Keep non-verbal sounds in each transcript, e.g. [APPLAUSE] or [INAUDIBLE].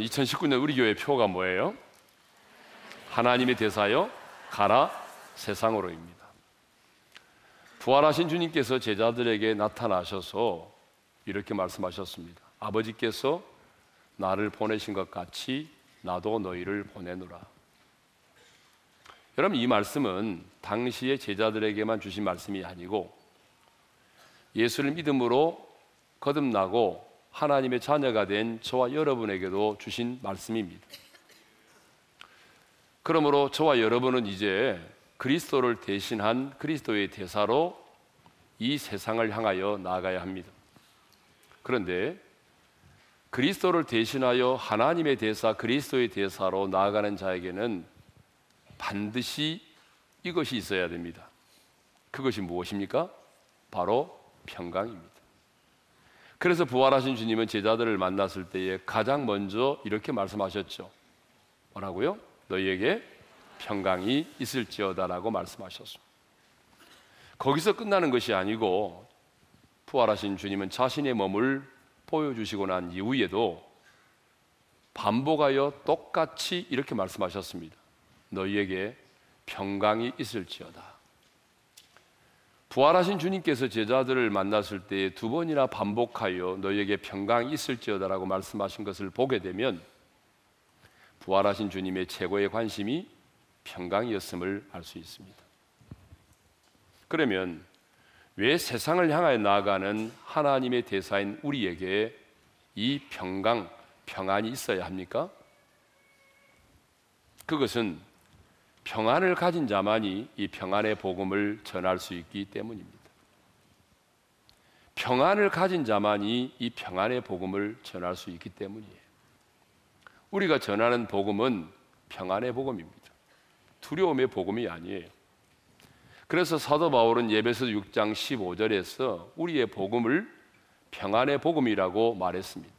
여러분 2019년 우리 교회 표가 뭐예요? 하나님의 대사여 가라 세상으로입니다. 부활하신 주님께서 제자들에게 나타나셔서 이렇게 말씀하셨습니다. 아버지께서 나를 보내신 것 같이 나도 너희를 보내노라. 여러분 이 말씀은 당시의 제자들에게만 주신 말씀이 아니고 예수를 믿음으로 거듭나고 하나님의 자녀가 된 저와 여러분에게도 주신 말씀입니다. 그러므로 저와 여러분은 이제 그리스도를 대신한 그리스도의 대사로 이 세상을 향하여 나아가야 합니다. 그런데 그리스도를 대신하여 하나님의 대사, 그리스도의 대사로 나아가는 자에게는 반드시 이것이 있어야 됩니다. 그것이 무엇입니까? 바로 평강입니다. 그래서 부활하신 주님은 제자들을 만났을 때에 가장 먼저 이렇게 말씀하셨죠. 뭐라고요? 너희에게 평강이 있을지어다라고 말씀하셨습니다. 거기서 끝나는 것이 아니고 부활하신 주님은 자신의 몸을 보여주시고 난 이후에도 반복하여 똑같이 이렇게 말씀하셨습니다. 너희에게 평강이 있을지어다. 부활하신 주님께서 제자들을 만났을 때 두 번이나 반복하여 너희에게 평강이 있을지어다라고 말씀하신 것을 보게 되면 부활하신 주님의 최고의 관심이 평강이었음을 알 수 있습니다. 그러면 왜 세상을 향하여 나아가는 하나님의 대사인 우리에게 이 평강, 평안이 있어야 합니까? 그것은 평안을 가진 자만이 이 평안의 복음을 전할 수 있기 때문입니다. 평안을 가진 자만이 이 평안의 복음을 전할 수 있기 때문이에요. 우리가 전하는 복음은 평안의 복음입니다. 두려움의 복음이 아니에요. 그래서 사도 바울은 예배서 6장 15절에서 우리의 복음을 평안의 복음이라고 말했습니다.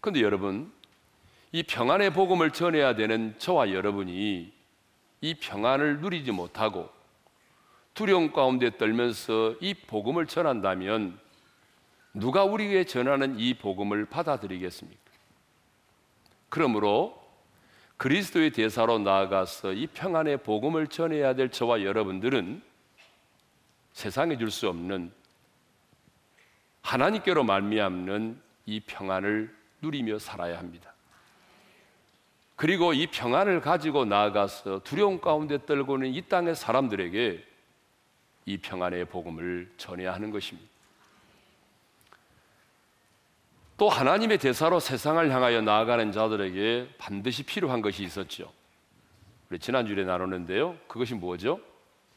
그런데 여러분, 이 평안의 복음을 전해야 되는 저와 여러분이 이 평안을 누리지 못하고 두려움 가운데 떨면서 이 복음을 전한다면 누가 우리에게 전하는 이 복음을 받아들이겠습니까? 그러므로 그리스도의 대사로 나아가서 이 평안의 복음을 전해야 될 저와 여러분들은 세상에 줄 수 없는 하나님께로 말미암는 이 평안을 누리며 살아야 합니다. 그리고 이 평안을 가지고 나아가서 두려움 가운데 떨고는 이 땅의 사람들에게 이 평안의 복음을 전해야 하는 것입니다. 또 하나님의 대사로 세상을 향하여 나아가는 자들에게 반드시 필요한 것이 있었죠. 우리 지난주에 나눴는데요. 그것이 뭐죠?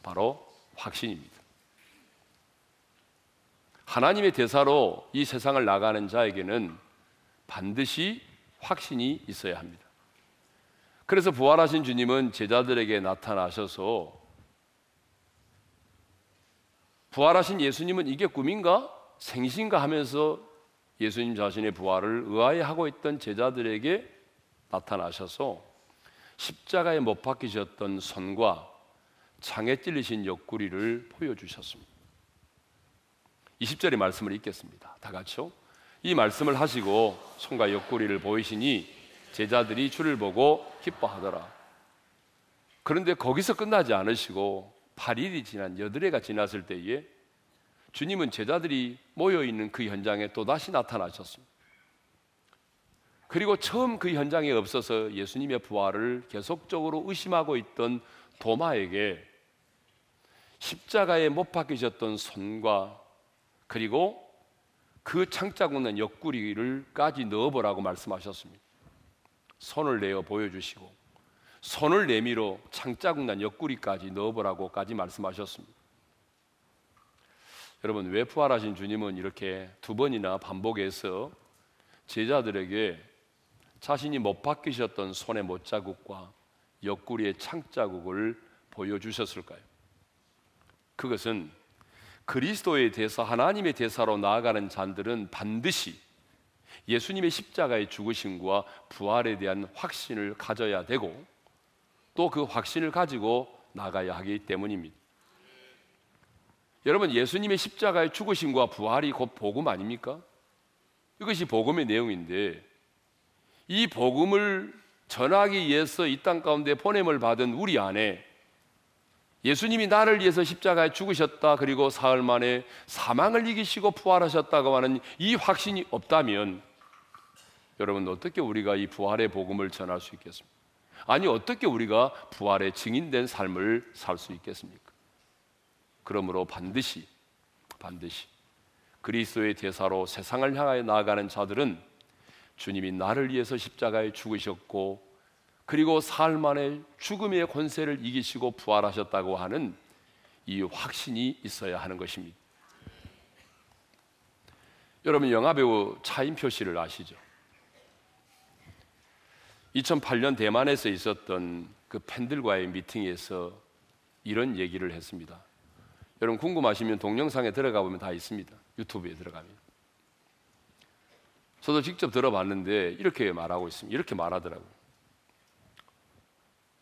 바로 확신입니다. 하나님의 대사로 이 세상을 나가는 자에게는 반드시 확신이 있어야 합니다. 그래서 부활하신 주님은 제자들에게 나타나셔서 부활하신 예수님은 이게 꿈인가? 생신가 하면서 예수님 자신의 부활을 의아해하고 있던 제자들에게 나타나셔서 십자가에 못 박히셨던 손과 창에 찔리신 옆구리를 보여주셨습니다. 20절의 말씀을 읽겠습니다. 다 같이요. 이 말씀을 하시고 손과 옆구리를 보이시니 제자들이 주를 보고 기뻐하더라. 그런데 거기서 끝나지 않으시고 8일이 지난 8해가 지났을 때에 주님은 제자들이 모여 있는 그 현장에 또 다시 나타나셨습니다. 그리고 처음 그 현장에 없어서 예수님의 부활을 계속적으로 의심하고 있던 도마에게 십자가에 못 박히셨던 손과 그리고 그 창자국 난 옆구리를까지 넣어보라고 말씀하셨습니다. 손을 내어 보여주시고 손을 내밀어 창자국 난 옆구리까지 넣어보라고까지 말씀하셨습니다. 여러분 왜 부활하신 주님은 이렇게 두 번이나 반복해서 제자들에게 자신이 못 박히셨던 손의 못자국과 옆구리의 창자국을 보여주셨을까요? 그것은 그리스도의 대사, 하나님의 대사로 나아가는 자들은 반드시 예수님의 십자가의 죽으심과 부활에 대한 확신을 가져야 되고 또 그 확신을 가지고 나가야 하기 때문입니다. 여러분 예수님의 십자가의 죽으심과 부활이 곧 복음 아닙니까? 이것이 복음의 내용인데 이 복음을 전하기 위해서 이 땅 가운데 보냄을 받은 우리 안에 예수님이 나를 위해서 십자가에 죽으셨다 그리고 사흘 만에 사망을 이기시고 부활하셨다고 하는 이 확신이 없다면 여러분 어떻게 우리가 이 부활의 복음을 전할 수 있겠습니까? 아니 어떻게 우리가 부활의 증인된 삶을 살 수 있겠습니까? 그러므로 반드시 반드시 그리스도의 대사로 세상을 향하여 나아가는 자들은 주님이 나를 위해서 십자가에 죽으셨고 그리고 사흘 만에 죽음의 권세를 이기시고 부활하셨다고 하는 이 확신이 있어야 하는 것입니다. 여러분 영화 배우 차인표 씨를 아시죠? 2008년 대만에서 있었던 그 팬들과의 미팅에서 이런 얘기를 했습니다. 여러분 궁금하시면 동영상에 들어가 보면 다 있습니다. 유튜브에 들어가면. 저도 직접 들어봤는데 이렇게 말하고 있습니다. 이렇게 말하더라고요.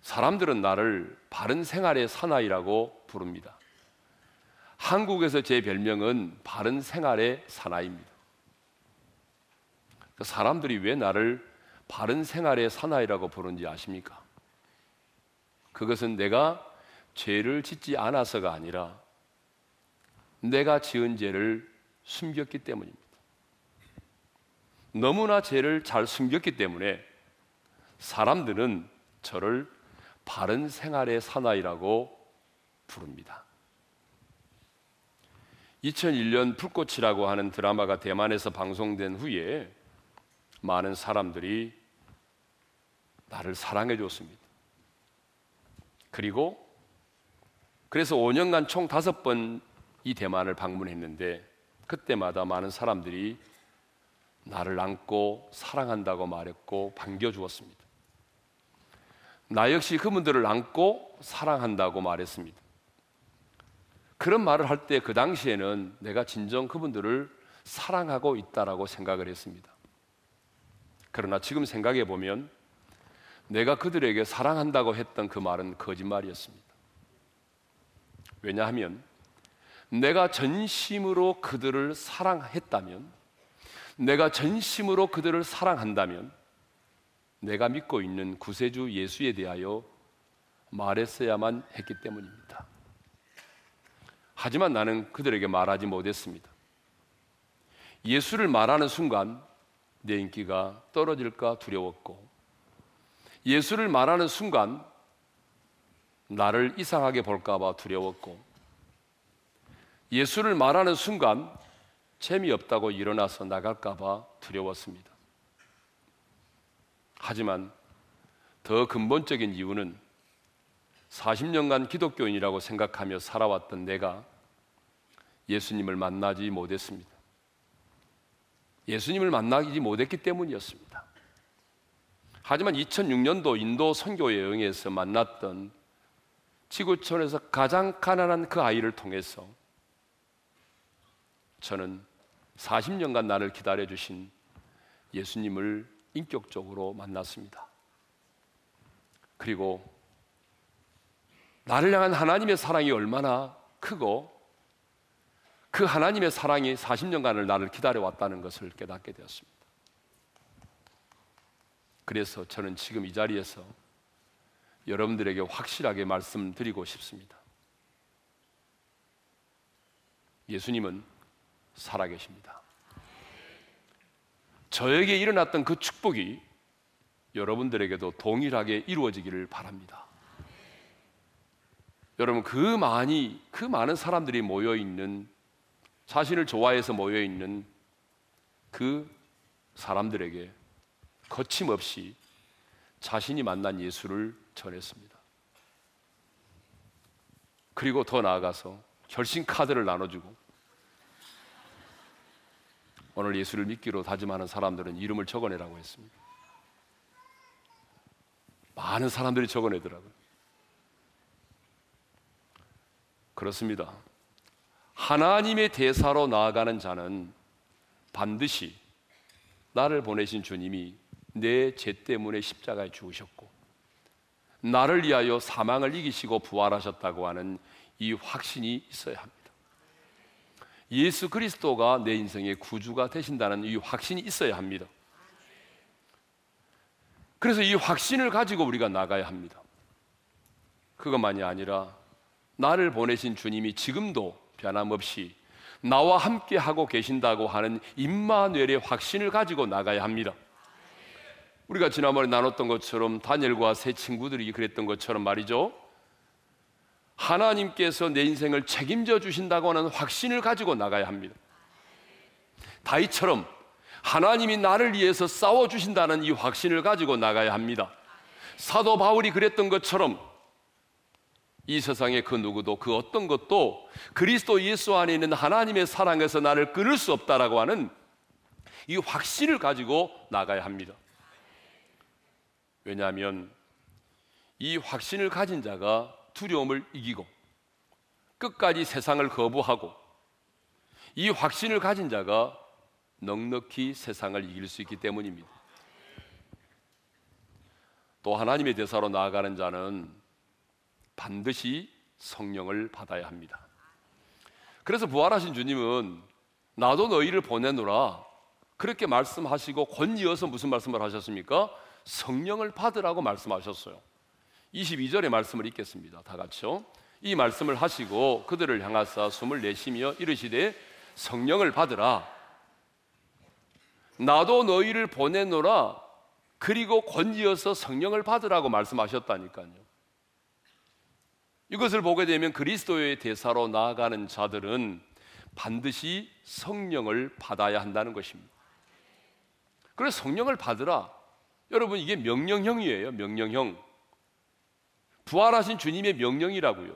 사람들은 나를 바른 생활의 사나이라고 부릅니다. 한국에서 제 별명은 바른 생활의 사나이입니다. 그 사람들이 왜 나를 바른 생활의 사나이라고 부르는지 아십니까? 그것은 내가 죄를 짓지 않아서가 아니라 내가 지은 죄를 숨겼기 때문입니다. 너무나 죄를 잘 숨겼기 때문에 사람들은 저를 바른 생활의 사나이라고 부릅니다. 2001년 불꽃이라고 하는 드라마가 대만에서 방송된 후에 많은 사람들이 나를 사랑해 줬습니다. 그리고 그래서 5년간 총 다섯 번 이 대만을 방문했는데 그때마다 많은 사람들이 나를 안고 사랑한다고 말했고 반겨주었습니다. 나 역시 그분들을 안고 사랑한다고 말했습니다. 그런 말을 할 때 그 당시에는 내가 진정 그분들을 사랑하고 있다라고 생각을 했습니다. 그러나 지금 생각해 보면 내가 그들에게 사랑한다고 했던 그 말은 거짓말이었습니다. 왜냐하면 내가 전심으로 그들을 사랑했다면, 내가 전심으로 그들을 사랑한다면, 내가 믿고 있는 구세주 예수에 대하여 말했어야만 했기 때문입니다. 하지만 나는 그들에게 말하지 못했습니다. 예수를 말하는 순간 내 인기가 떨어질까 두려웠고, 예수를 말하는 순간 나를 이상하게 볼까봐 두려웠고, 예수를 말하는 순간 재미없다고 일어나서 나갈까봐 두려웠습니다. 하지만 더 근본적인 이유는 40년간 기독교인이라고 생각하며 살아왔던 내가 예수님을 만나지 못했습니다. 예수님을 만나지 못했기 때문이었습니다. 하지만 2006년도 인도 선교 여행에서 만났던 지구촌에서 가장 가난한 그 아이를 통해서 저는 40년간 나를 기다려 주신 예수님을 인격적으로 만났습니다. 그리고 나를 향한 하나님의 사랑이 얼마나 크고 그 하나님의 사랑이 40년간을 나를 기다려 왔다는 것을 깨닫게 되었습니다. 그래서 저는 지금 이 자리에서 여러분들에게 확실하게 말씀드리고 싶습니다. 예수님은 살아계십니다. 저에게 일어났던 그 축복이 여러분들에게도 동일하게 이루어지기를 바랍니다. 여러분 그 많이 그 많은 사람들이 모여 있는 자신을 좋아해서 모여 있는 그 사람들에게 거침없이 자신이 만난 예수를 전했습니다. 그리고 더 나아가서 결심 카드를 나눠주고 오늘 예수를 믿기로 다짐하는 사람들은 이름을 적어내라고 했습니다. 많은 사람들이 적어내더라고요. 그렇습니다. 하나님의 대사로 나아가는 자는 반드시 나를 보내신 주님이 내 죄 때문에 십자가에 죽으셨고 나를 위하여 사망을 이기시고 부활하셨다고 하는 이 확신이 있어야 합니다. 예수 그리스도가 내 인생의 구주가 되신다는 이 확신이 있어야 합니다. 그래서 이 확신을 가지고 우리가 나가야 합니다. 그것만이 아니라 나를 보내신 주님이 지금도 변함없이 나와 함께 하고 계신다고 하는 임마누엘의 확신을 가지고 나가야 합니다. 우리가 지난번에 나눴던 것처럼 다니엘과 세 친구들이 그랬던 것처럼 말이죠. 하나님께서 내 인생을 책임져 주신다고 하는 확신을 가지고 나가야 합니다. 다이처럼 하나님이 나를 위해서 싸워 주신다는 이 확신을 가지고 나가야 합니다. 사도 바울이 그랬던 것처럼 이 세상의 그 누구도 그 어떤 것도 그리스도 예수 안에 있는 하나님의 사랑에서 나를 끊을 수 없다라고 하는 이 확신을 가지고 나가야 합니다. 왜냐하면 이 확신을 가진 자가 두려움을 이기고 끝까지 세상을 거부하고 이 확신을 가진 자가 넉넉히 세상을 이길 수 있기 때문입니다. 또 하나님의 대사로 나아가는 자는 반드시 성령을 받아야 합니다. 그래서 부활하신 주님은 나도 너희를 보내노라 그렇게 말씀하시고 권이어서 무슨 말씀을 하셨습니까? 성령을 받으라고 말씀하셨어요. 22절의 말씀을 읽겠습니다. 다 같이요. 이 말씀을 하시고 그들을 향하사 숨을 내쉬며 이르시되 성령을 받으라. 나도 너희를 보내노라. 그리고 권이어서 성령을 받으라고 말씀하셨다니까요. 이것을 보게 되면 그리스도의 대사로 나아가는 자들은 반드시 성령을 받아야 한다는 것입니다. 그래서 성령을 받으라. 여러분 이게 명령형이에요. 명령형. 부활하신 주님의 명령이라고요.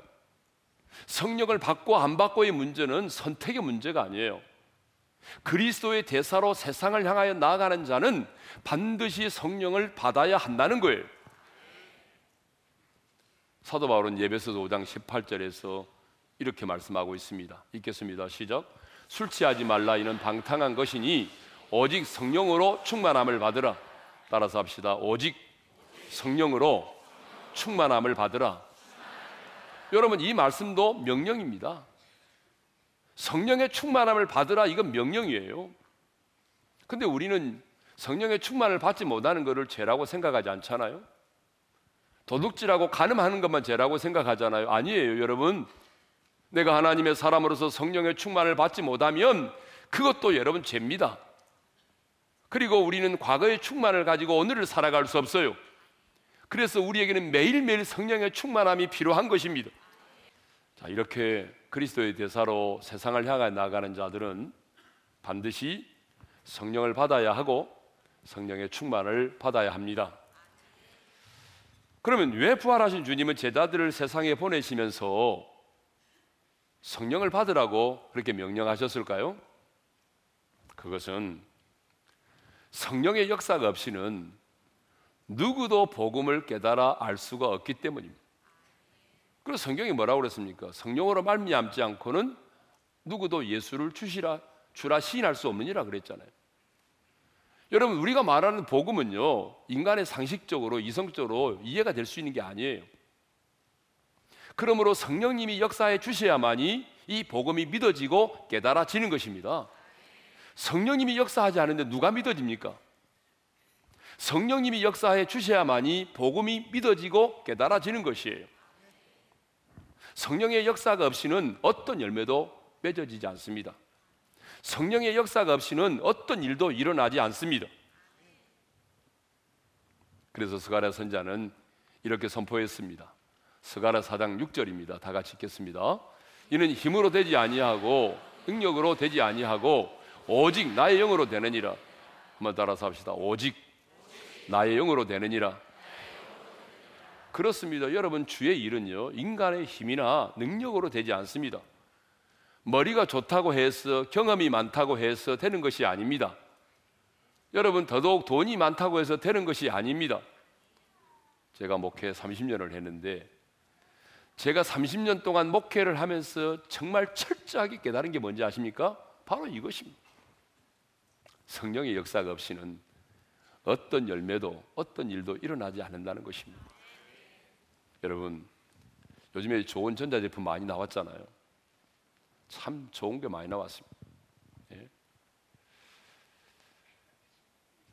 성령을 받고 안 받고의 문제는 선택의 문제가 아니에요. 그리스도의 대사로 세상을 향하여 나아가는 자는 반드시 성령을 받아야 한다는 거예요. 사도 바울은 예배서 5장 18절에서 이렇게 말씀하고 있습니다. 읽겠습니다. 시작. 술 취하지 말라 이는 방탕한 것이니 오직 성령으로 충만함을 받으라. 따라서 합시다. 오직 성령으로 충만함을 받으라. 여러분 이 말씀도 명령입니다. 성령의 충만함을 받으라 이건 명령이에요. 근데 우리는 성령의 충만을 받지 못하는 것을 죄라고 생각하지 않잖아요. 도둑질하고 가늠하는 것만 죄라고 생각하잖아요. 아니에요, 여러분. 내가 하나님의 사람으로서 성령의 충만을 받지 못하면 그것도 여러분 죄입니다. 그리고 우리는 과거의 충만을 가지고 오늘을 살아갈 수 없어요. 그래서 우리에게는 매일매일 성령의 충만함이 필요한 것입니다. 자, 이렇게 그리스도의 대사로 세상을 향해 나가는 자들은 반드시 성령을 받아야 하고 성령의 충만을 받아야 합니다. 그러면 왜 부활하신 주님은 제자들을 세상에 보내시면서 성령을 받으라고 그렇게 명령하셨을까요? 그것은 성령의 역사가 없이는 누구도 복음을 깨달아 알 수가 없기 때문입니다. 그래서 성경이 뭐라고 그랬습니까? 성령으로 말미암지 않고는 누구도 예수를 주시라 주라 시인할 수 없느니라 그랬잖아요. 여러분 우리가 말하는 복음은요 인간의 상식적으로 이성적으로 이해가 될 수 있는 게 아니에요. 그러므로 성령님이 역사해 주셔야만이 이 복음이 믿어지고 깨달아지는 것입니다. 성령님이 역사하지 않는데 누가 믿어집니까? 성령님이 역사해 주셔야만이 복음이 믿어지고 깨달아지는 것이에요. 성령의 역사가 없이는 어떤 열매도 맺어지지 않습니다. 성령의 역사가 없이는 어떤 일도 일어나지 않습니다. 그래서 스가랴 선자는 이렇게 선포했습니다. 스가랴 4장 6절입니다. 다 같이 읽겠습니다. 이는 힘으로 되지 아니하고 능력으로 되지 아니하고 오직 나의 영으로 되느니라. 한번 따라서 합시다. 오직 나의 영으로 되느니라. 그렇습니다. 여러분 주의 일은요 인간의 힘이나 능력으로 되지 않습니다. 머리가 좋다고 해서 경험이 많다고 해서 되는 것이 아닙니다. 여러분 더더욱 돈이 많다고 해서 되는 것이 아닙니다. 제가 목회 30년을 했는데 제가 30년 동안 목회를 하면서 정말 철저하게 깨달은 게 뭔지 아십니까? 바로 이것입니다. 성령의 역사가 없이는 어떤 열매도 어떤 일도 일어나지 않는다는 것입니다. 여러분 요즘에 좋은 전자제품 많이 나왔잖아요. 참 좋은 게 많이 나왔습니다. 예.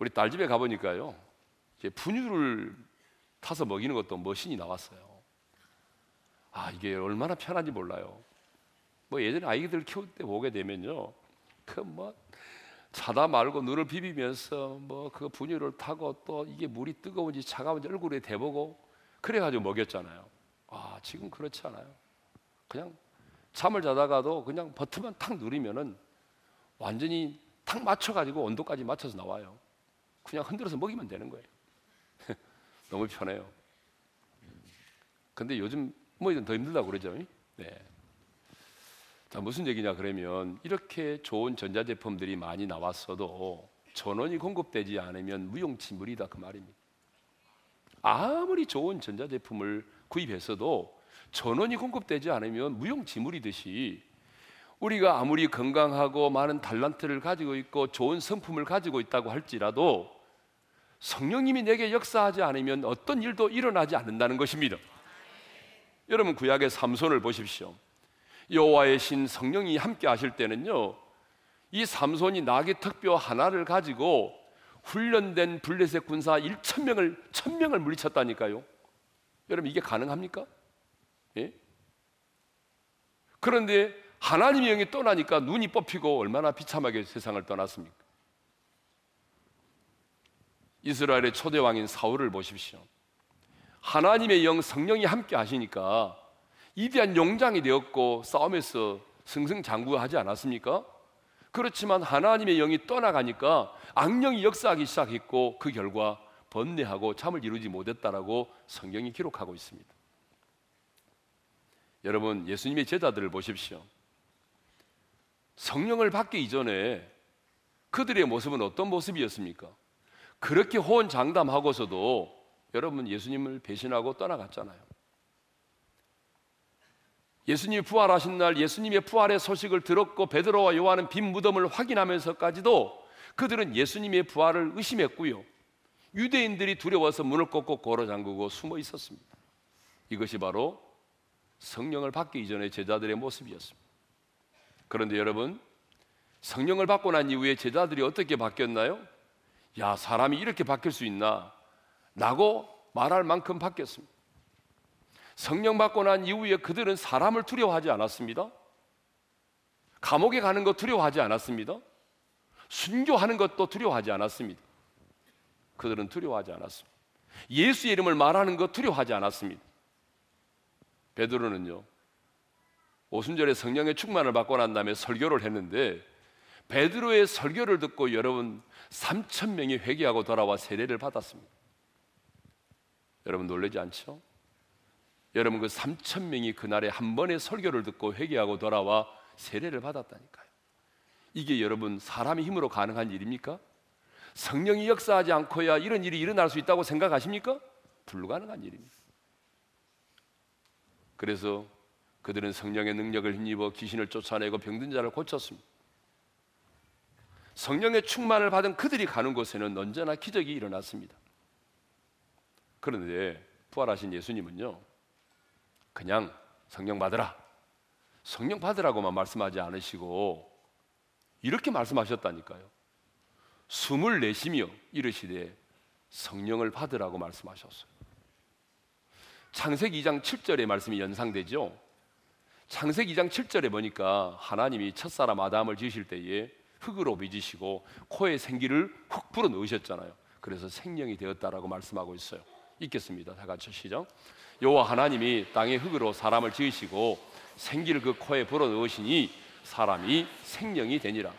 우리 딸 집에 가보니까요. 이제 분유를 타서 먹이는 것도 머신이 나왔어요. 아 이게 얼마나 편한지 몰라요. 뭐 예전에 아이들 키울 때 보게 되면요, 그뭐 자다 말고 눈을 비비면서 뭐 그 분유를 타고 또 이게 물이 뜨거운지 차가운지 얼굴에 대보고 그래가지고 먹였잖아요. 아 지금 그렇지 않아요. 그냥 잠을 자다가도 그냥 버튼만 탁 누르면은 완전히 탁 맞춰가지고 온도까지 맞춰서 나와요. 그냥 흔들어서 먹이면 되는 거예요. [LAUGHS] 너무 편해요. 근데 요즘 뭐 이건 더 힘들다고 그러죠. 네. 자, 무슨 얘기냐 그러면 이렇게 좋은 전자제품들이 많이 나왔어도 전원이 공급되지 않으면 무용지물이다 그 말입니다. 아무리 좋은 전자제품을 구입했어도 전원이 공급되지 않으면 무용지물이듯이 우리가 아무리 건강하고 많은 달란트를 가지고 있고 좋은 성품을 가지고 있다고 할지라도 성령님이 내게 역사하지 않으면 어떤 일도 일어나지 않는다는 것입니다. 여러분 구약의 삼손을 보십시오. 여호와의 신 성령이 함께 하실 때는요. 이 삼손이 나귀 턱뼈 하나를 가지고 훈련된 블레셋 군사 1천 명을 천 명을 물리쳤다니까요. 여러분 이게 가능합니까? 예? 그런데 하나님의 영이 떠나니까 눈이 뽑히고 얼마나 비참하게 세상을 떠났습니까? 이스라엘의 초대 왕인 사울을 보십시오. 하나님의 영 성령이 함께 하시니까 이대한 용장이 되었고 싸움에서 승승장구하지 않았습니까? 그렇지만 하나님의 영이 떠나가니까 악령이 역사하기 시작했고 그 결과 번뇌하고 잠을 이루지 못했다라고 성경이 기록하고 있습니다. 여러분 예수님의 제자들을 보십시오. 성령을 받기 이전에 그들의 모습은 어떤 모습이었습니까? 그렇게 호언장담하고서도 여러분 예수님을 배신하고 떠나갔잖아요. 예수님이 부활하신 날 예수님의 부활의 소식을 들었고 베드로와 요한은 빈 무덤을 확인하면서까지도 그들은 예수님의 부활을 의심했고요. 유대인들이 두려워서 문을 꺾고 고로 잠그고 숨어 있었습니다. 이것이 바로 성령을 받기 이전의 제자들의 모습이었습니다. 그런데 여러분, 성령을 받고 난 이후에 제자들이 어떻게 바뀌었나요? 야, 사람이 이렇게 바뀔 수 있나? 라고 말할 만큼 바뀌었습니다. 성령 받고 난 이후에 그들은 사람을 두려워하지 않았습니다. 감옥에 가는 것 두려워하지 않았습니다. 순교하는 것도 두려워하지 않았습니다. 그들은 두려워하지 않았습니다. 예수의 이름을 말하는 것 두려워하지 않았습니다. 베드로는요. 오순절에 성령의 충만을 받고 난 다음에 설교를 했는데 베드로의 설교를 듣고 여러분 3천 명이 회개하고 돌아와 세례를 받았습니다. 여러분 놀라지 않죠? 여러분 그 3천 명이 그날에 한 번의 설교를 듣고 회개하고 돌아와 세례를 받았다니까요. 이게 여러분 사람의 힘으로 가능한 일입니까? 성령이 역사하지 않고야 이런 일이 일어날 수 있다고 생각하십니까? 불가능한 일입니다. 그래서 그들은 성령의 능력을 힘입어 귀신을 쫓아내고 병든 자를 고쳤습니다. 성령의 충만을 받은 그들이 가는 곳에는 언제나 기적이 일어났습니다. 그런데 부활하신 예수님은요, 그냥 성령 받으라. 성령 받으라고만 말씀하지 않으시고 이렇게 말씀하셨다니까요. 숨을 내쉬며 이르시되 성령을 받으라고 말씀하셨어요. 창세기 2장 7절의 말씀이 연상되죠. 창세기 2장 7절에 보니까 하나님이 첫사람 아담을 지으실 때에 흙으로 빚으시고 코에 생기를 훅 불어 넣으셨잖아요. 그래서 생명이 되었다라고 말씀하고 있어요. 읽겠습니다. 다 같이 시작. 여호와 하나님이 땅의 흙으로 사람을 지으시고 생기를 그 코에 불어 넣으시니 사람이 생명이 되니라.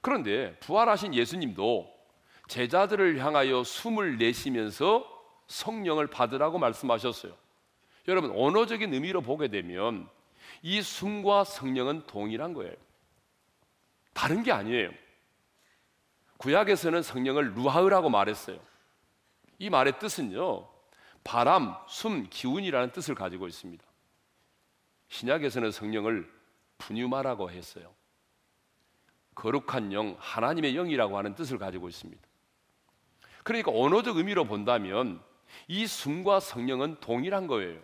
그런데 부활하신 예수님도 제자들을 향하여 숨을 내쉬면서 성령을 받으라고 말씀하셨어요. 여러분 언어적인 의미로 보게 되면 이 숨과 성령은 동일한 거예요. 다른 게 아니에요. 구약에서는 성령을 루하으라고 말했어요. 이 말의 뜻은요. 바람, 숨, 기운이라는 뜻을 가지고 있습니다. 신약에서는 성령을 분유마라고 했어요. 거룩한 영, 하나님의 영이라고 하는 뜻을 가지고 있습니다. 그러니까 언어적 의미로 본다면 이 숨과 성령은 동일한 거예요.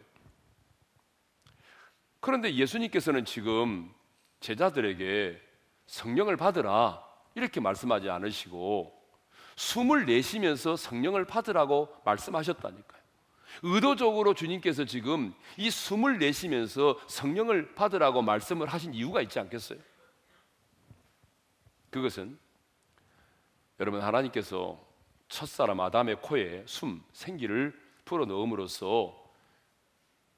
그런데 예수님께서는 지금 제자들에게 성령을 받으라 이렇게 말씀하지 않으시고 숨을 내쉬면서 성령을 받으라고 말씀하셨다니까요. 의도적으로 주님께서 지금 이 숨을 내쉬면서 성령을 받으라고 말씀을 하신 이유가 있지 않겠어요? 그것은 여러분 하나님께서 첫사람 아담의 코에 숨, 생기를 불어 넣음으로써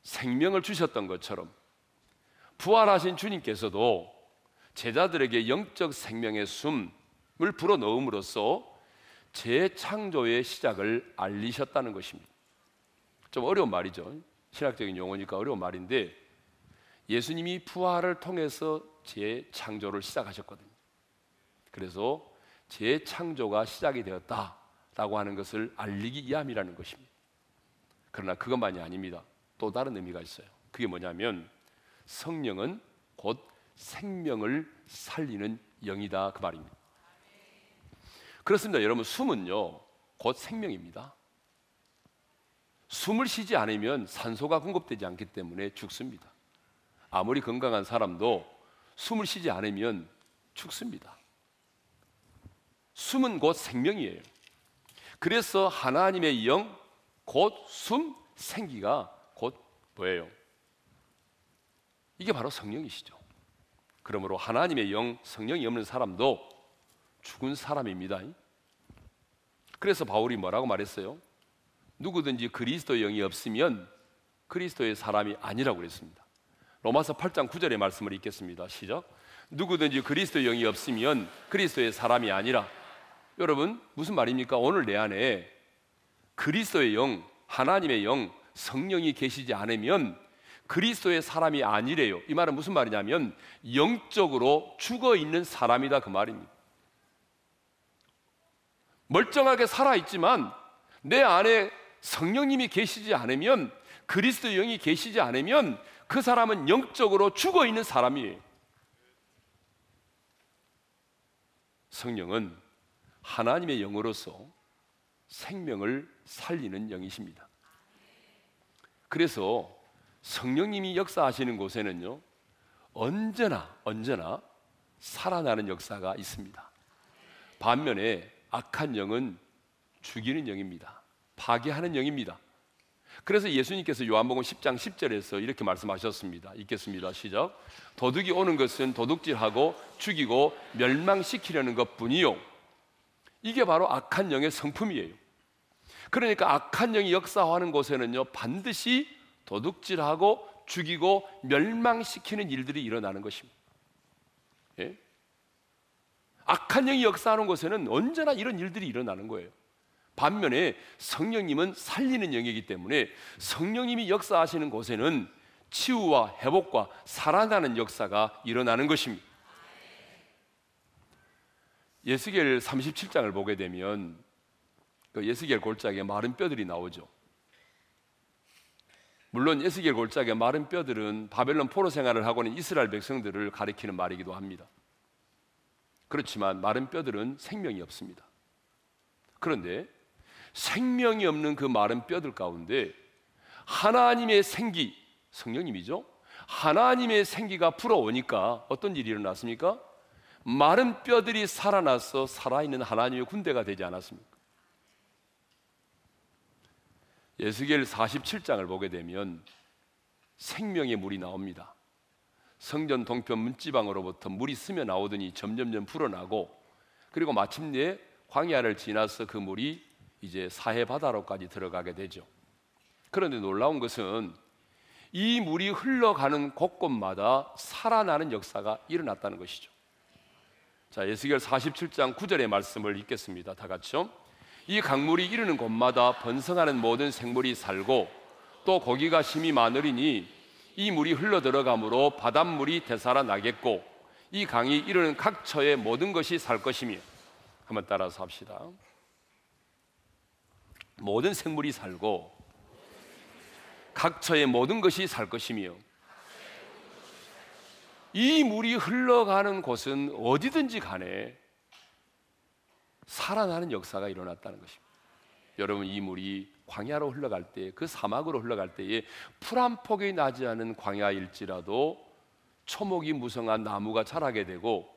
생명을 주셨던 것처럼 부활하신 주님께서도 제자들에게 영적 생명의 숨을 불어 넣음으로써 재창조의 시작을 알리셨다는 것입니다. 좀 어려운 말이죠. 신학적인 용어니까 어려운 말인데 예수님이 부활을 통해서 재창조를 시작하셨거든요. 그래서 재창조가 시작이 되었다 라고 하는 것을 알리기 위함이라는 것입니다. 그러나 그것만이 아닙니다. 또 다른 의미가 있어요. 그게 뭐냐면 성령은 곧 생명을 살리는 영이다 그 말입니다. 그렇습니다. 여러분 숨은요 곧 생명입니다. 숨을 쉬지 않으면 산소가 공급되지 않기 때문에 죽습니다. 아무리 건강한 사람도 숨을 쉬지 않으면 죽습니다. 숨은 곧 생명이에요. 그래서 하나님의 영, 곧 숨, 생기가 곧 뭐예요? 이게 바로 성령이시죠. 그러므로 하나님의 영, 성령이 없는 사람도 죽은 사람입니다. 그래서 바울이 뭐라고 말했어요? 누구든지 그리스도 영이 없으면 그리스도의 사람이 아니라고 그랬습니다. 로마서 8장 9절의 말씀을 읽겠습니다. 시작. 누구든지 그리스도 영이 없으면 그리스도의 사람이 아니라 여러분 무슨 말입니까? 오늘 내 안에 그리스도의 영, 하나님의 영, 성령이 계시지 않으면 그리스도의 사람이 아니래요. 이 말은 무슨 말이냐면 영적으로 죽어 있는 사람이다 그 말입니다. 멀쩡하게 살아 있지만 내 안에 성령님이 계시지 않으면 그리스도 영이 계시지 않으면 그 사람은 영적으로 죽어 있는 사람이에요. 성령은 하나님의 영으로서 생명을 살리는 영이십니다. 그래서 성령님이 역사하시는 곳에는요, 언제나, 언제나 살아나는 역사가 있습니다. 반면에 악한 영은 죽이는 영입니다. 파괴하는 영입니다. 그래서 예수님께서 요한복음 10장 10절에서 이렇게 말씀하셨습니다. 읽겠습니다. 시작. 도둑이 오는 것은 도둑질하고 죽이고 멸망시키려는 것뿐이요. 이게 바로 악한 영의 성품이에요. 그러니까 악한 영이 역사하는 곳에는요 반드시 도둑질하고 죽이고 멸망시키는 일들이 일어나는 것입니다. 예? 악한 영이 역사하는 곳에는 언제나 이런 일들이 일어나는 거예요. 반면에 성령님은 살리는 영이기 때문에 성령님이 역사하시는 곳에는 치유와 회복과 살아나는 역사가 일어나는 것입니다. 에스겔 37장을 보게 되면 그 에스겔 골짜기에 마른 뼈들이 나오죠. 물론 에스겔 골짜기에 마른 뼈들은 바벨론 포로 생활을 하고 있는 이스라엘 백성들을 가리키는 말이기도 합니다. 그렇지만 마른 뼈들은 생명이 없습니다. 그런데 생명이 없는 그 마른 뼈들 가운데 하나님의 생기, 성령님이죠. 하나님의 생기가 불어오니까 어떤 일이 일어났습니까? 마른 뼈들이 살아나서 살아있는 하나님의 군대가 되지 않았습니까? 예수겔 47장을 보게 되면 생명의 물이 나옵니다. 성전 동편 문지방으로부터 물이 스며 나오더니 점점점 불어나고 그리고 마침내 광야를 지나서 그 물이 이제 사해 바다로까지 들어가게 되죠. 그런데 놀라운 것은 이 물이 흘러가는 곳곳마다 살아나는 역사가 일어났다는 것이죠. 자, 예수결 47장 9절의 말씀을 읽겠습니다. 다 같이요. 이 강물이 이르는 곳마다 번성하는 모든 생물이 살고 또 고기가 심이 많으리니 이 물이 흘러 들어가므로 바닷물이 되살아 나겠고 이 강이 이르는 각 처의 모든 것이 살 것이며 한번 따라서 합시다. 모든 생물이 살고 각 처의 모든 것이 살 것이며 이 물이 흘러가는 곳은 어디든지 간에 살아나는 역사가 일어났다는 것입니다. 여러분 이 물이 광야로 흘러갈 때, 그 사막으로 흘러갈 때에 풀 한 폭이 나지 않은 광야일지라도 초목이 무성한 나무가 자라게 되고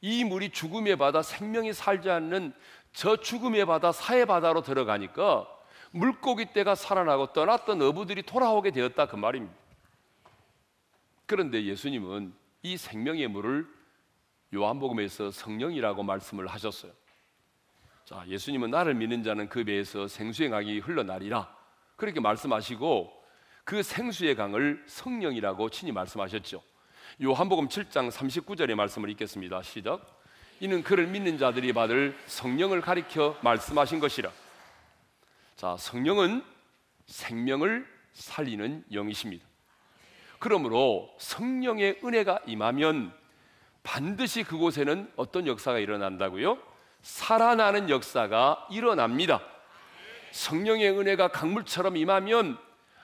이 물이 죽음의 바다 생명이 살지 않는 저 죽음의 바다 사해 바다로 들어가니까 물고기 떼가 살아나고 떠났던 어부들이 돌아오게 되었다 그 말입니다. 그런데 예수님은 이 생명의 물을 요한복음에서 성령이라고 말씀을 하셨어요. 자, 예수님은 나를 믿는 자는 그 배에서 생수의 강이 흘러나리라. 그렇게 말씀하시고 그 생수의 강을 성령이라고 친히 말씀하셨죠. 요한복음 7장 39절의 말씀을 읽겠습니다. 시작. 이는 그를 믿는 자들이 받을 성령을 가리켜 말씀하신 것이라. 자, 성령은 생명을 살리는 영이십니다. 그러므로 성령의 은혜가 임하면 반드시 그곳에는 어떤 역사가 일어난다고요? 살아나는 역사가 일어납니다. 성령의 은혜가 강물처럼 임하면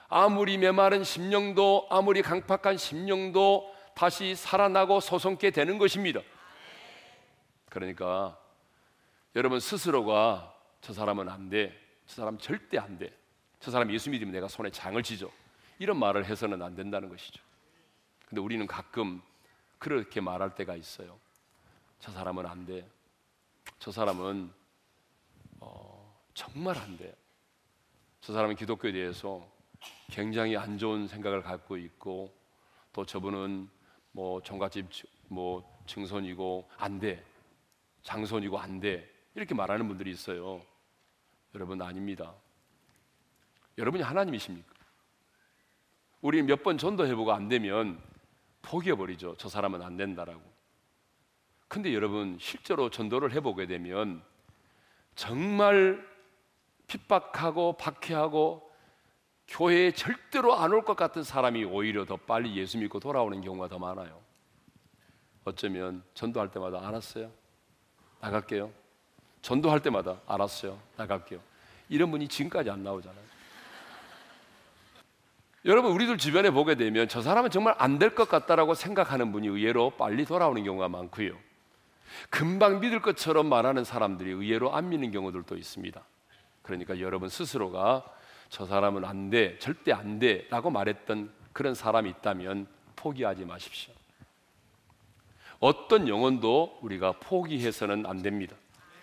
아무리 메마른 심령도 아무리 강팍한 심령도 다시 살아나고 소송케 되는 것입니다. 그러니까 여러분 스스로가 저 사람은 안 돼. 저 사람 절대 안 돼. 저 사람 예수 믿으면 내가 손에 장을 지죠. 이런 말을 해서는 안 된다는 것이죠. 근데 우리는 가끔 그렇게 말할 때가 있어요. 저 사람은 안 돼. 저 사람은 어, 정말 안 돼. 저 사람은 기독교에 대해서 굉장히 안 좋은 생각을 갖고 있고 또 저분은 뭐 종갓집 뭐 증손이고 안 돼. 장손이고 안 돼. 이렇게 말하는 분들이 있어요. 여러분 아닙니다. 여러분이 하나님이십니까? 우리 몇 번 전도해보고 안 되면 포기해버리죠. 저 사람은 안 된다라고. 근데 여러분, 실제로 전도를 해보게 되면 정말 핍박하고 박해하고 교회에 절대로 안 올 것 같은 사람이 오히려 더 빨리 예수 믿고 돌아오는 경우가 더 많아요. 어쩌면 전도할 때마다 알았어요. 나갈게요. 전도할 때마다 알았어요. 나갈게요. 이런 분이 지금까지 안 나오잖아요. 여러분 우리들 주변에 보게 되면 저 사람은 정말 안 될 것 같다라고 생각하는 분이 의외로 빨리 돌아오는 경우가 많고요. 금방 믿을 것처럼 말하는 사람들이 의외로 안 믿는 경우들도 있습니다. 그러니까 여러분 스스로가 저 사람은 안 돼, 절대 안 돼 라고 말했던 그런 사람이 있다면 포기하지 마십시오. 어떤 영혼도 우리가 포기해서는 안 됩니다.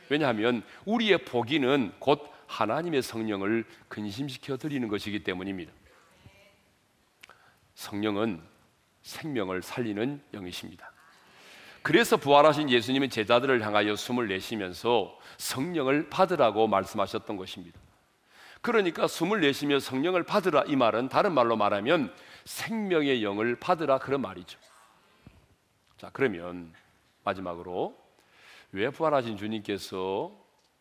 왜냐하면 우리의 포기는 곧 하나님의 성령을 근심시켜 드리는 것이기 때문입니다. 성령은 생명을 살리는 영이십니다. 그래서 부활하신 예수님은 제자들을 향하여 숨을 내쉬면서 성령을 받으라고 말씀하셨던 것입니다. 그러니까 숨을 내쉬며 성령을 받으라 이 말은 다른 말로 말하면 생명의 영을 받으라 그런 말이죠. 자, 그러면 마지막으로 왜 부활하신 주님께서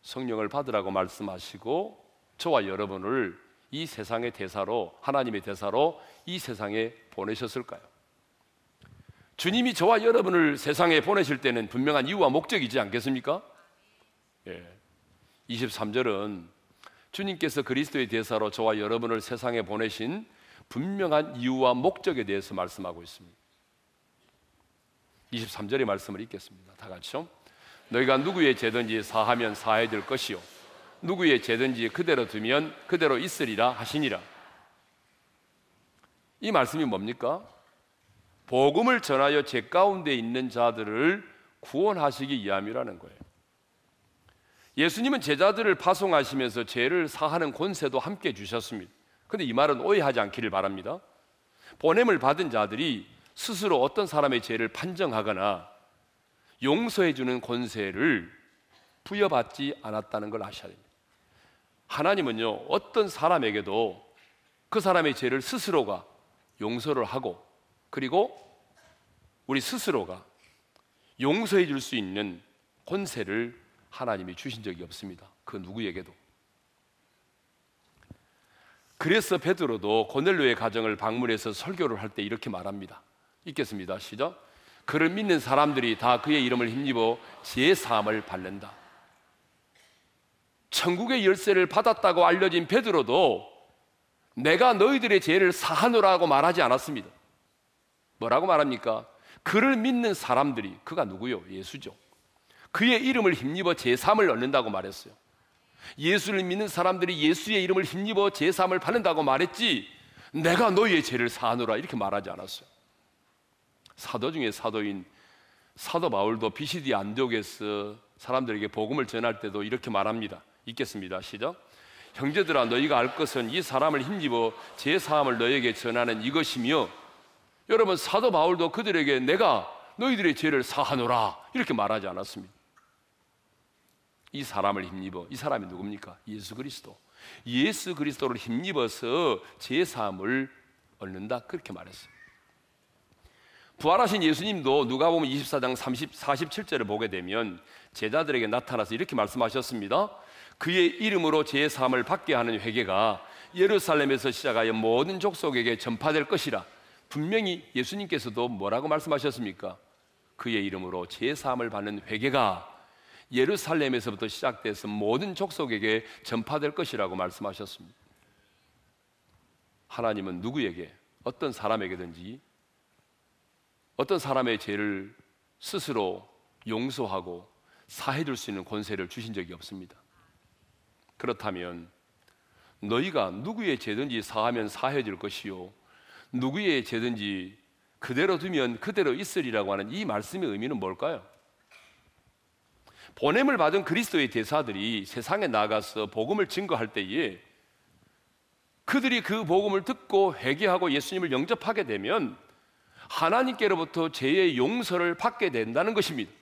성령을 받으라고 말씀하시고 저와 여러분을 이 세상의 대사로 하나님의 대사로 이 세상에 보내셨을까요? 주님이 저와 여러분을 세상에 보내실 때는 분명한 이유와 목적이지 않겠습니까? 예. 23절은 주님께서 그리스도의 대사로 저와 여러분을 세상에 보내신 분명한 이유와 목적에 대해서 말씀하고 있습니다. 23절의 말씀을 읽겠습니다. 다 같이요. 너희가 누구의 죄든지 사하면 사해야 될 것이요 누구의 죄든지 그대로 두면 그대로 있으리라 하시니라. 이 말씀이 뭡니까? 복음을 전하여 죄 가운데 있는 자들을 구원하시기 위함이라는 거예요. 예수님은 제자들을 파송하시면서 죄를 사하는 권세도 함께 주셨습니다. 근데 이 말은 오해하지 않기를 바랍니다. 보냄을 받은 자들이 스스로 어떤 사람의 죄를 판정하거나 용서해 주는 권세를 부여받지 않았다는 걸 아셔야 됩니다. 하나님은요, 어떤 사람에게도 그 사람의 죄를 스스로가 용서를 하고 그리고 우리 스스로가 용서해 줄 수 있는 권세를 하나님이 주신 적이 없습니다. 그 누구에게도. 그래서 베드로도 고넬로의 가정을 방문해서 설교를 할 때 이렇게 말합니다. 읽겠습니다. 시작. 그를 믿는 사람들이 다 그의 이름을 힘입어 제 사함을 받는다. 천국의 열쇠를 받았다고 알려진 베드로도 내가 너희들의 죄를 사하노라고 말하지 않았습니다. 뭐라고 말합니까? 그를 믿는 사람들이 그가 누구요? 예수죠. 그의 이름을 힘입어 제3을 얻는다고 말했어요. 예수를 믿는 사람들이 예수의 이름을 힘입어 제3을 받는다고 말했지 내가 너희의 죄를 사하노라 이렇게 말하지 않았어요. 사도 중에 사도인 사도 바울도 비시디 안디옥에서 사람들에게 복음을 전할 때도 이렇게 말합니다. 읽겠습니다. 시작. 형제들아 너희가 알 것은 이 사람을 힘입어 제 사함을 너에게 전하는 이것이며 여러분 사도 바울도 그들에게 내가 너희들의 죄를 사하노라 이렇게 말하지 않았습니다. 이 사람을 힘입어 이 사람이 누굽니까? 예수 그리스도. 예수 그리스도를 힘입어서 제 사함을 얻는다 그렇게 말했어요. 부활하신 예수님도 누가 보면 24장 30, 47절을 보게 되면 제자들에게 나타나서 이렇게 말씀하셨습니다. 그의 이름으로 제 사함을 받게 하는 회개가 예루살렘에서 시작하여 모든 족속에게 전파될 것이라. 분명히 예수님께서도 뭐라고 말씀하셨습니까? 그의 이름으로 제 사함을 받는 회개가 예루살렘에서부터 시작돼서 모든 족속에게 전파될 것이라고 말씀하셨습니다. 하나님은 누구에게 어떤 사람에게든지 어떤 사람의 죄를 스스로 용서하고 사해 줄 수 있는 권세를 주신 적이 없습니다. 그렇다면 너희가 누구의 죄든지 사하면 사해 줄 것이요 누구의 죄든지 그대로 두면 그대로 있으리라고 하는 이 말씀의 의미는 뭘까요? 보냄을 받은 그리스도의 대사들이 세상에 나가서 복음을 증거할 때에 그들이 그 복음을 듣고 회개하고 예수님을 영접하게 되면 하나님께로부터 죄의 용서를 받게 된다는 것입니다.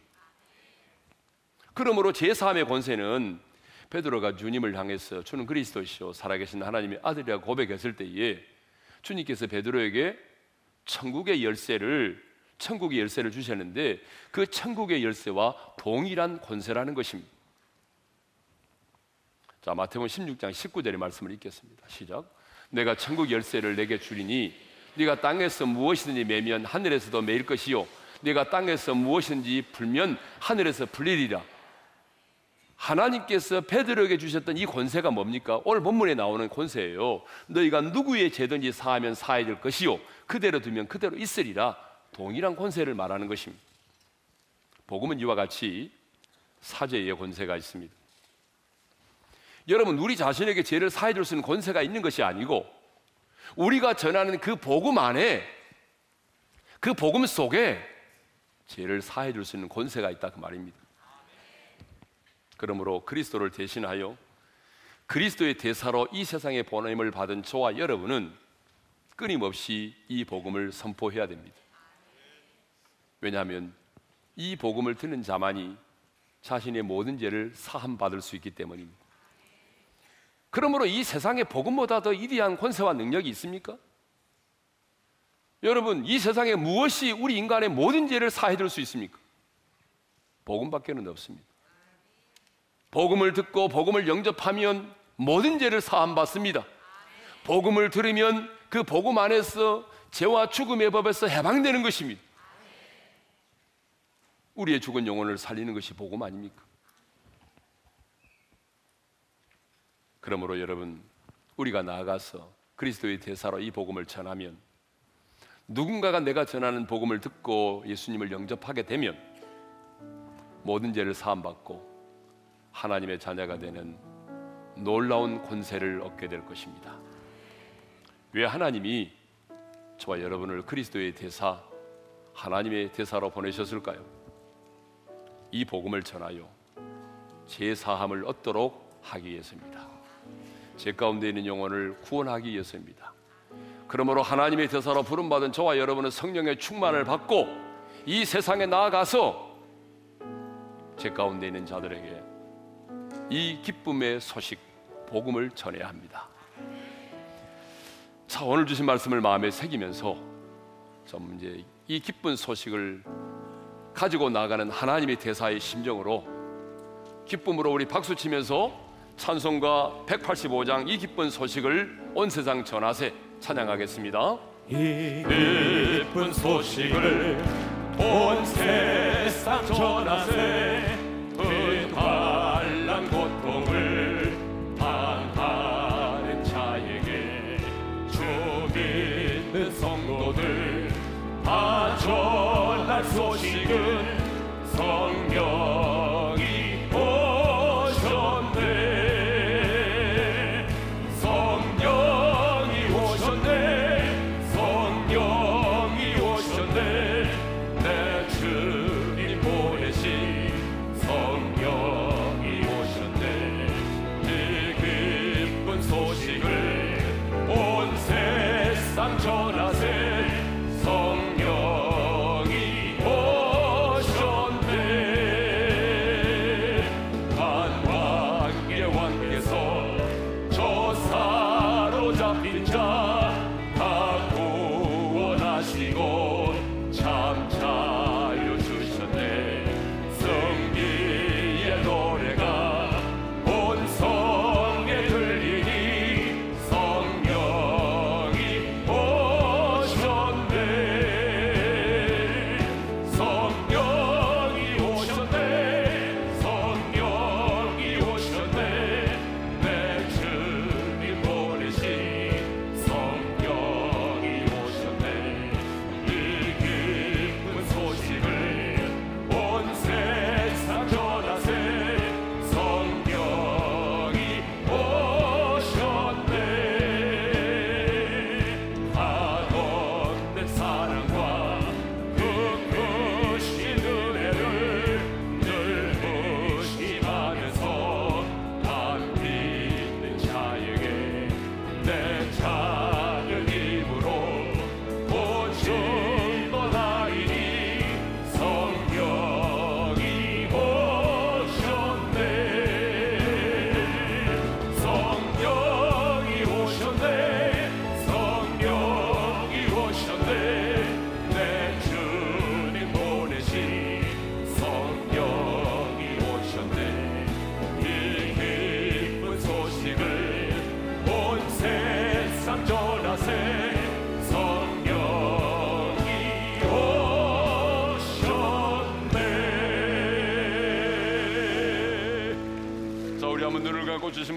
그러므로 제3의 권세는 베드로가 주님을 향해서 주는 그리스도시요 살아계신 하나님의 아들이라고 고백했을 때에 주님께서 베드로에게 천국의 열쇠를 천국의 열쇠를 주셨는데 그 천국의 열쇠와 동일한 권세라는 것입니다. 자, 마태복음 16장 19절의 말씀을 읽겠습니다. 시작. 내가 천국 열쇠를 내게 주리니 네가 땅에서 무엇이든지 매면 하늘에서도 매일 것이요 네가 땅에서 무엇이든지 풀면 하늘에서 풀리리라. 하나님께서 베드로에게 주셨던 이 권세가 뭡니까? 오늘 본문에 나오는 권세예요. 너희가 누구의 죄든지 사하면 사해야 될 것이요 그대로 두면 그대로 있으리라. 동일한 권세를 말하는 것입니다. 복음은 이와 같이 사죄의 권세가 있습니다. 여러분 우리 자신에게 죄를 사해 줄 수 있는 권세가 있는 것이 아니고 우리가 전하는 그 복음 안에 그 복음 속에 죄를 사해 줄 수 있는 권세가 있다 그 말입니다. 그러므로 그리스도를 대신하여 그리스도의 대사로 이 세상에 보냄을 받은 저와 여러분은 끊임없이 이 복음을 선포해야 됩니다. 왜냐하면 이 복음을 듣는 자만이 자신의 모든 죄를 사함 받을 수 있기 때문입니다. 그러므로 이 세상에 복음보다 더 이대한 권세와 능력이 있습니까? 여러분, 이 세상에 무엇이 우리 인간의 모든 죄를 사해 줄 수 있습니까? 복음밖에는 없습니다. 복음을 듣고 복음을 영접하면 모든 죄를 사함 받습니다. 복음을 들으면 그 복음 안에서 죄와 죽음의 법에서 해방되는 것입니다. 우리의 죽은 영혼을 살리는 것이 복음 아닙니까? 그러므로 여러분 우리가 나아가서 그리스도의 대사로 이 복음을 전하면 누군가가 내가 전하는 복음을 듣고 예수님을 영접하게 되면 모든 죄를 사함 받고 하나님의 자녀가 되는 놀라운 권세를 얻게 될 것입니다. 왜 하나님이 저와 여러분을 그리스도의 대사, 하나님의 대사로 보내셨을까요? 이 복음을 전하여 제 사함을 얻도록 하기 위해서입니다. 제 가운데 있는 영혼을 구원하기 위해서입니다. 그러므로 하나님의 대사로 부름받은 저와 여러분은 성령의 충만을 받고 이 세상에 나아가서 제 가운데 있는 자들에게 이 기쁨의 소식, 복음을 전해야 합니다. 자, 오늘 주신 말씀을 마음에 새기면서 좀 이제 이 기쁜 소식을 가지고 나가는 하나님의 대사의 심정으로 기쁨으로 우리 박수 치면서 찬송가 185장 이 기쁜 소식을 온 세상 전하세 찬양하겠습니다. 이 기쁜 소식을 온 세상 전하세 전할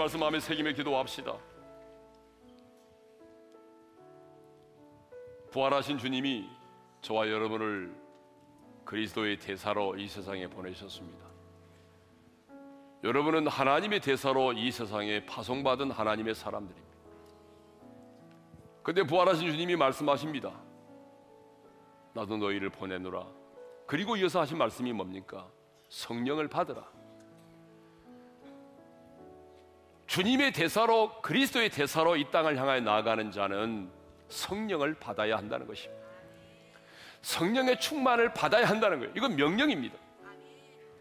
말씀 마음에 새김에 기도합시다. 부활하신 주님이 저와 여러분을 그리스도의 대사로 이 세상에 보내셨습니다. 여러분은 하나님의 대사로 이 세상에 파송받은 하나님의 사람들입니다. 근데 부활하신 주님이 말씀하십니다. 나도 너희를 보내노라. 그리고 이어서 하신 말씀이 뭡니까? 성령을 받으라. 주님의 대사로 그리스도의 대사로 이 땅을 향하여 나아가는 자는 성령을 받아야 한다는 것입니다. 성령의 충만을 받아야 한다는 거예요. 이건 명령입니다.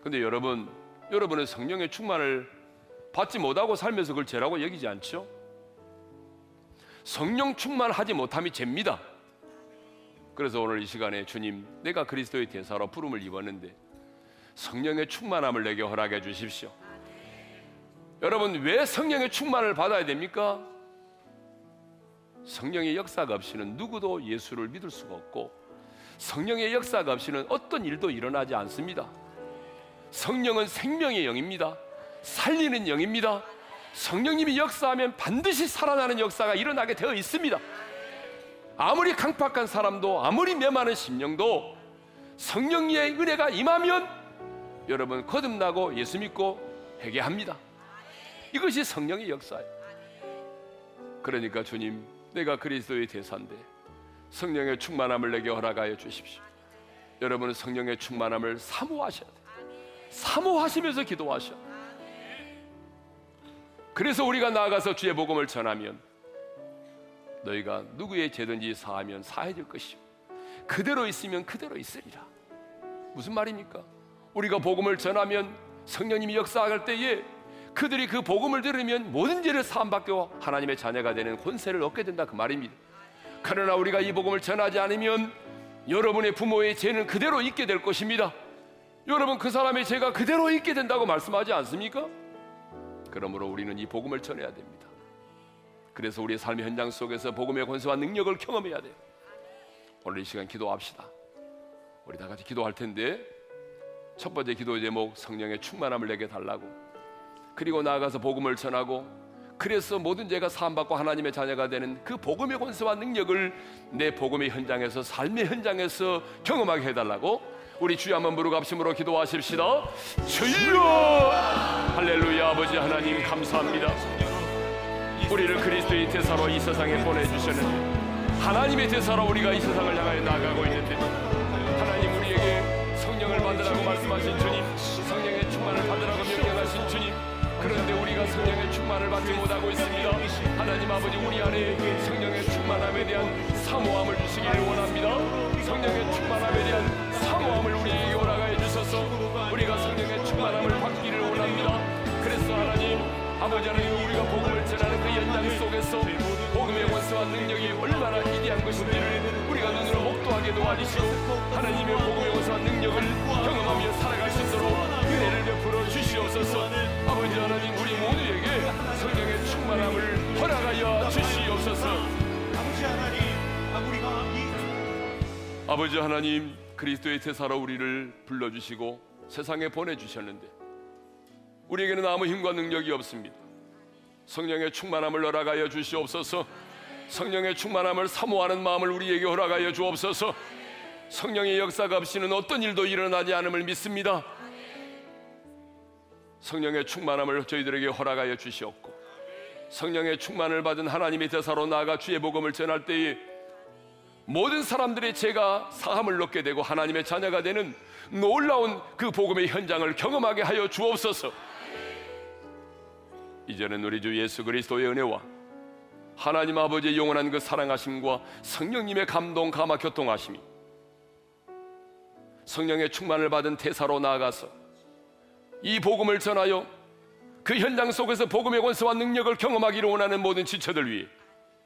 근데 여러분, 여러분은 성령의 충만을 받지 못하고 살면서 그걸 죄라고 여기지 않죠? 성령 충만하지 못함이 죄입니다. 그래서 오늘 이 시간에 주님, 내가 그리스도의 대사로 부름을 입었는데 성령의 충만함을 내게 허락해 주십시오. 여러분 왜 성령의 충만을 받아야 됩니까? 성령의 역사가 없이는 누구도 예수를 믿을 수가 없고 성령의 역사가 없이는 어떤 일도 일어나지 않습니다. 성령은 생명의 영입니다. 살리는 영입니다. 성령님이 역사하면 반드시 살아나는 역사가 일어나게 되어 있습니다. 아무리 강팍한 사람도 아무리 메마른 심령도 성령의 은혜가 임하면 여러분 거듭나고 예수 믿고 회개합니다. 이것이 성령의 역사예요. 그러니까 주님, 내가 그리스도의 대사인데 성령의 충만함을 내게 허락하여 주십시오. 여러분은 성령의 충만함을 사모하셔야 돼요. 사모하시면서 기도하셔. 그래서 우리가 나아가서 주의 복음을 전하면 너희가 누구의 죄든지 사하면 사해질 것이요 그대로 있으면 그대로 있으리라. 무슨 말입니까? 우리가 복음을 전하면 성령님이 역사할 때에 그들이 그 복음을 들으면 모든 죄를 사함받고 하나님의 자녀가 되는 권세를 얻게 된다 그 말입니다. 그러나 우리가 이 복음을 전하지 않으면 여러분의 부모의 죄는 그대로 있게 될 것입니다. 여러분 그 사람의 죄가 그대로 있게 된다고 말씀하지 않습니까? 그러므로 우리는 이 복음을 전해야 됩니다. 그래서 우리의 삶의 현장 속에서 복음의 권세와 능력을 경험해야 돼요. 오늘 이 시간 기도합시다. 우리 다 같이 기도할 텐데 첫 번째 기도 제목 성령의 충만함을 내게 달라고 그리고 나아가서 복음을 전하고 그래서 모든 죄가 사함받고 하나님의 자녀가 되는 그 복음의 권세와 능력을 내 복음의 현장에서 삶의 현장에서 경험하게 해달라고 우리 주여 한번 부르고 합심으로 기도하십시다. 주여! 할렐루야 아버지 하나님 감사합니다. 우리를 그리스도의 대사로 이 세상에 보내주셨는데 하나님의 대사로 우리가 이 세상을 향하여 나아가고 있는데 하나님 우리에게 성령을 받으라고 말씀하신 주님 성령의 충만을 받지 못하고 있습니다. 하나님 아버지 우리 안에 성령의 충만함에 대한 사모함을 주시기를 원합니다. 성령의 충만함에 대한 사모함을 우리에게 허락하여 주셔서 우리가 성령의 충만함을 받기를 원합니다. 그래서 하나님 아버지 하나님 우리가 복음을 전하는 그 연장 속에서 복음의 원수와 능력이 얼마나 위대한 것인지를 우리가 눈으로 목도하게 도와주시고 하나님의 복음의 원수와 아버지 하나님 그리스도의 대사로 우리를 불러주시고 세상에 보내주셨는데 우리에게는 아무 힘과 능력이 없습니다. 성령의 충만함을 허락하여 주시옵소서. 성령의 충만함을 사모하는 마음을 우리에게 허락하여 주옵소서. 성령의 역사가 없이는 어떤 일도 일어나지 않음을 믿습니다. 성령의 충만함을 저희들에게 허락하여 주시옵고 성령의 충만을 받은 하나님의 대사로 나아가 주의 복음을 전할 때에 모든 사람들의 죄가 사함을 얻게 되고 하나님의 자녀가 되는 놀라운 그 복음의 현장을 경험하게 하여 주옵소서. 이제는 우리 주 예수 그리스도의 은혜와 하나님 아버지의 영원한 그 사랑하심과 성령님의 감동 감화 교통하심이 성령의 충만을 받은 태사로 나아가서 이 복음을 전하여 그 현장 속에서 복음의 권세와 능력을 경험하기를 원하는 모든 지체들 위해